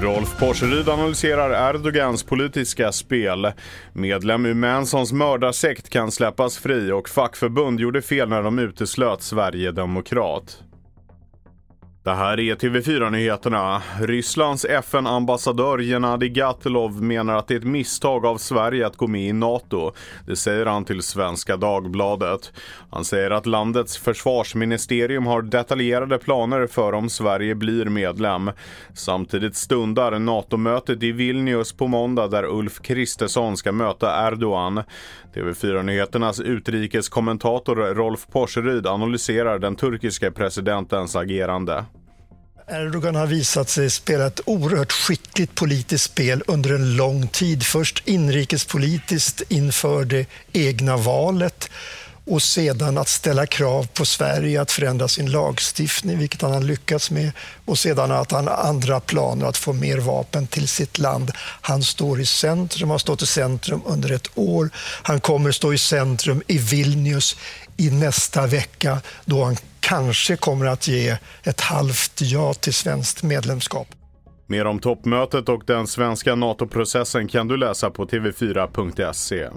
Rolf Porseryd analyserar Erdogans politiska spel. Medlem i Mansons mördarsekt kan släppas fri och fackförbund gjorde fel när de uteslöt Sverigedemokrat. Det här är TV4-nyheterna. Rysslands FN-ambassadör Gennadij Gatilov menar att det är ett misstag av Sverige att gå med i NATO. Det säger han till Svenska Dagbladet. Han säger att landets försvarsministerium har detaljerade planer för om Sverige blir medlem. Samtidigt stundar NATO-mötet i Vilnius på måndag där Ulf Kristersson ska möta Erdogan. TV4-nyheternas utrikeskommentator Rolf Porseryd analyserar den turkiska presidentens agerande. Erdogan har visat sig spela ett oerhört skickligt politiskt spel under en lång tid. Först inrikespolitiskt inför det egna valet och sedan att ställa krav på Sverige att förändra sin lagstiftning, vilket han har lyckats med. Och sedan att han har andra planer att få mer vapen till sitt land. Han står i centrum, har stått i centrum under ett år. Han kommer stå i centrum i Vilnius i nästa vecka då han kanske kommer att ge ett halvt ja till svenskt medlemskap. Mer om toppmötet och den svenska NATO-processen kan du läsa på tv4.se.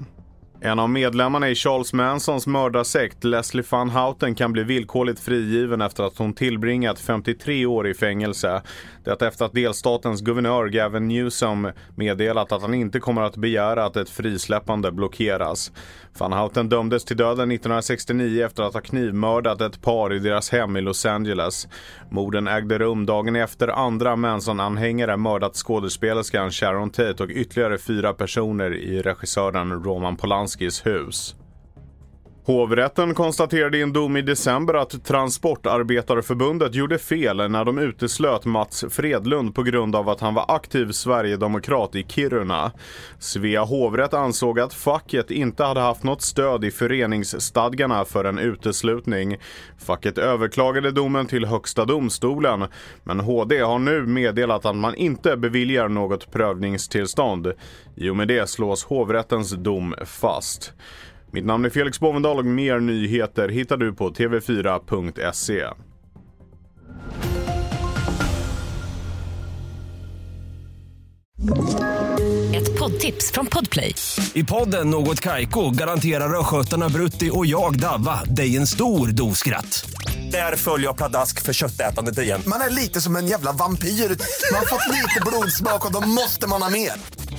En av medlemmarna i Charles Mansons mördarsekt, Leslie Van Houten, kan bli villkorligt frigiven efter att hon tillbringat 53 år i fängelse. Detta efter att delstatens guvernör Gavin Newsom meddelat att han inte kommer att begära att ett frisläppande blockeras. Van Houten dömdes till döden 1969 efter att ha knivmördat ett par i deras hem i Los Angeles. Morden ägde rum dagen efter andra Manson-anhängare mördat skådespelerskan Sharon Tate och ytterligare fyra personer i regissören Roman Polanski. Polanskis hus. Hovrätten konstaterade i en dom i december att Transportarbetareförbundet gjorde fel när de uteslöt Mats Fredlund på grund av att han var aktiv Sverigedemokrat i Kiruna. Svea hovrätt ansåg att facket inte hade haft något stöd i föreningsstadgarna för en uteslutning. Facket överklagade domen till Högsta domstolen, men HD har nu meddelat att man inte beviljar något prövningstillstånd. I och med det slås hovrättens dom fast. Mitt namn är Felix Bovendal och mer nyheter hittar du på tv4.se. Ett poddtips från Podplay. I podden Något Kaiko garanterar östgötarna Brutti och jag, Davva, dig en stor dos skratt. Där följer jag pladask för köttätandet igen. Man är lite som en jävla vampyr. Man har fått lite blodsmak och då måste man ha mer.